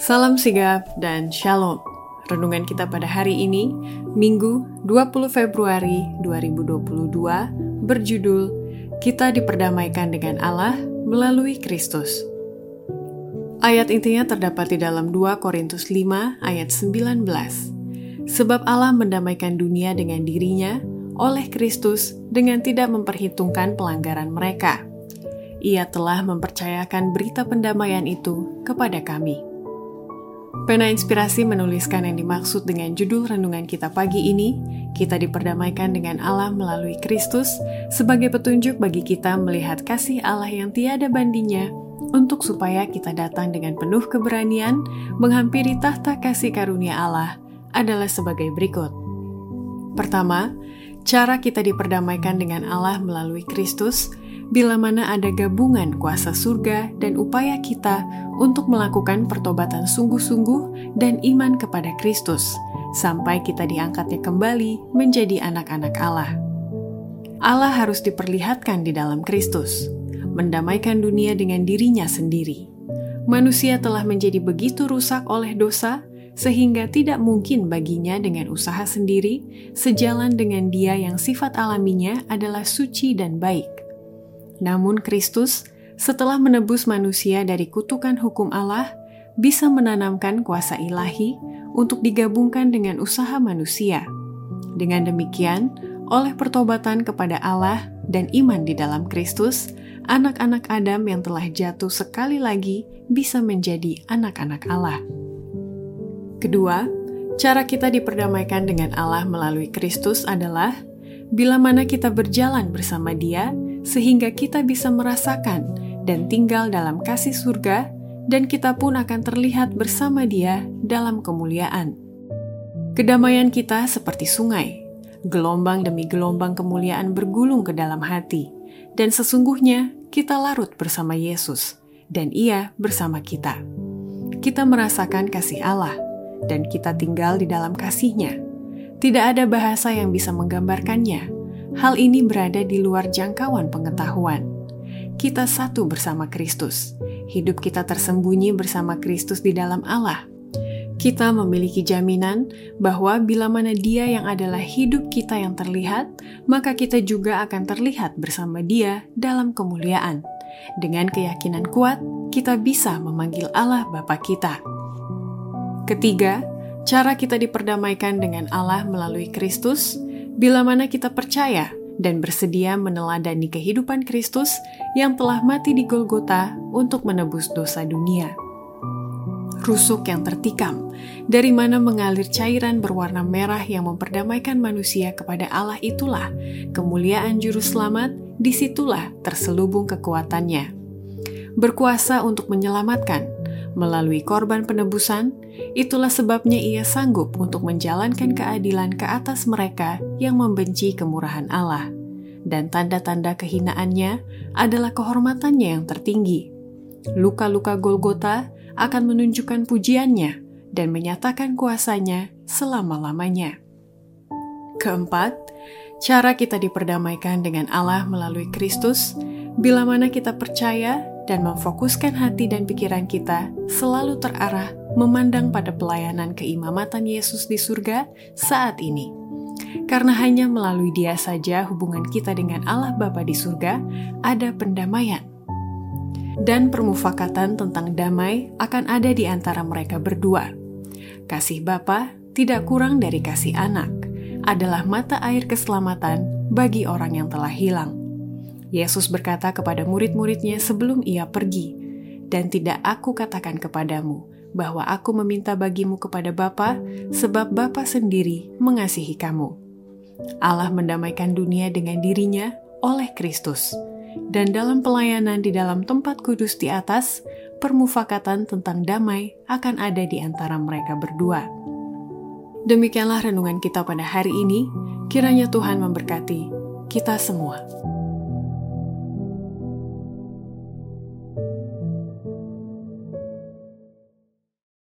Salam sigap dan shalom. Renungan kita pada hari ini, Minggu 20 Februari 2022, berjudul Kita diperdamaikan dengan Allah melalui Kristus. Ayat intinya terdapat di dalam 2 Korintus 5 ayat 19. Sebab Allah mendamaikan dunia dengan dirinya oleh Kristus dengan tidak memperhitungkan pelanggaran mereka. Ia telah mempercayakan berita pendamaian itu kepada kami. Pena Inspirasi menuliskan yang dimaksud dengan judul renungan kita pagi ini, kita diperdamaikan dengan Allah melalui Kristus sebagai petunjuk bagi kita melihat kasih Allah yang tiada bandingnya untuk supaya kita datang dengan penuh keberanian menghampiri tahta kasih karunia Allah adalah sebagai berikut. Pertama, cara kita diperdamaikan dengan Allah melalui Kristus bila mana ada gabungan kuasa surga dan upaya kita untuk melakukan pertobatan sungguh-sungguh dan iman kepada Kristus, sampai kita diangkatnya kembali menjadi anak-anak Allah. Allah harus diperlihatkan di dalam Kristus, mendamaikan dunia dengan dirinya sendiri. Manusia telah menjadi begitu rusak oleh dosa, sehingga tidak mungkin baginya dengan usaha sendiri sejalan dengan Dia yang sifat alaminya adalah suci dan baik. Namun Kristus, setelah menebus manusia dari kutukan hukum Allah, bisa menanamkan kuasa ilahi untuk digabungkan dengan usaha manusia. Dengan demikian, oleh pertobatan kepada Allah dan iman di dalam Kristus, anak-anak Adam yang telah jatuh sekali lagi bisa menjadi anak-anak Allah. Kedua, cara kita diperdamaikan dengan Allah melalui Kristus adalah bila mana kita berjalan bersama Dia sehingga kita bisa merasakan dan tinggal dalam kasih surga, dan kita pun akan terlihat bersama Dia dalam kemuliaan. Kedamaian kita seperti sungai, gelombang demi gelombang kemuliaan bergulung ke dalam hati, dan sesungguhnya kita larut bersama Yesus, dan Ia bersama kita. Kita merasakan kasih Allah, dan kita tinggal di dalam kasih-Nya. Tidak ada bahasa yang bisa menggambarkannya hal ini berada di luar jangkauan pengetahuan. Kita satu bersama Kristus. Hidup kita tersembunyi bersama Kristus di dalam Allah. Kita memiliki jaminan bahwa bila mana Dia yang adalah hidup kita yang terlihat, maka kita juga akan terlihat bersama Dia dalam kemuliaan. Dengan keyakinan kuat, kita bisa memanggil Allah Bapa kita. Ketiga, cara kita diperdamaikan dengan Allah melalui Kristus bila mana kita percaya dan bersedia meneladani kehidupan Kristus yang telah mati di Golgota untuk menebus dosa dunia. Rusuk yang tertikam, dari mana mengalir cairan berwarna merah yang memperdamaikan manusia kepada Allah itulah kemuliaan Juru Selamat, di situlah terselubung kekuatannya. Berkuasa untuk menyelamatkan, melalui korban penebusan, itulah sebabnya ia sanggup untuk menjalankan keadilan ke atas mereka yang membenci kemurahan Allah. Dan tanda-tanda kehinaannya adalah kehormatannya yang tertinggi. Luka-luka Golgota akan menunjukkan pujiannya dan menyatakan kuasanya selama-lamanya. Keempat, cara kita diperdamaikan dengan Allah melalui Kristus bila mana kita percaya dan memfokuskan hati dan pikiran kita selalu terarah memandang pada pelayanan keimamatan Yesus di surga saat ini. Karena hanya melalui dia saja hubungan kita dengan Allah Bapa di surga ada pendamaian. Dan permufakatan tentang damai akan ada di antara mereka berdua. Kasih Bapa tidak kurang dari kasih anak, adalah mata air keselamatan bagi orang yang telah hilang. Yesus berkata kepada murid-muridnya sebelum ia pergi, "Dan tidak aku katakan kepadamu bahwa aku meminta bagimu kepada Bapa, sebab Bapa sendiri mengasihi kamu." Allah mendamaikan dunia dengan dirinya oleh Kristus. Dan dalam pelayanan di dalam tempat kudus di atas, permufakatan tentang damai akan ada di antara mereka berdua. Demikianlah renungan kita pada hari ini. Kiranya Tuhan memberkati kita semua.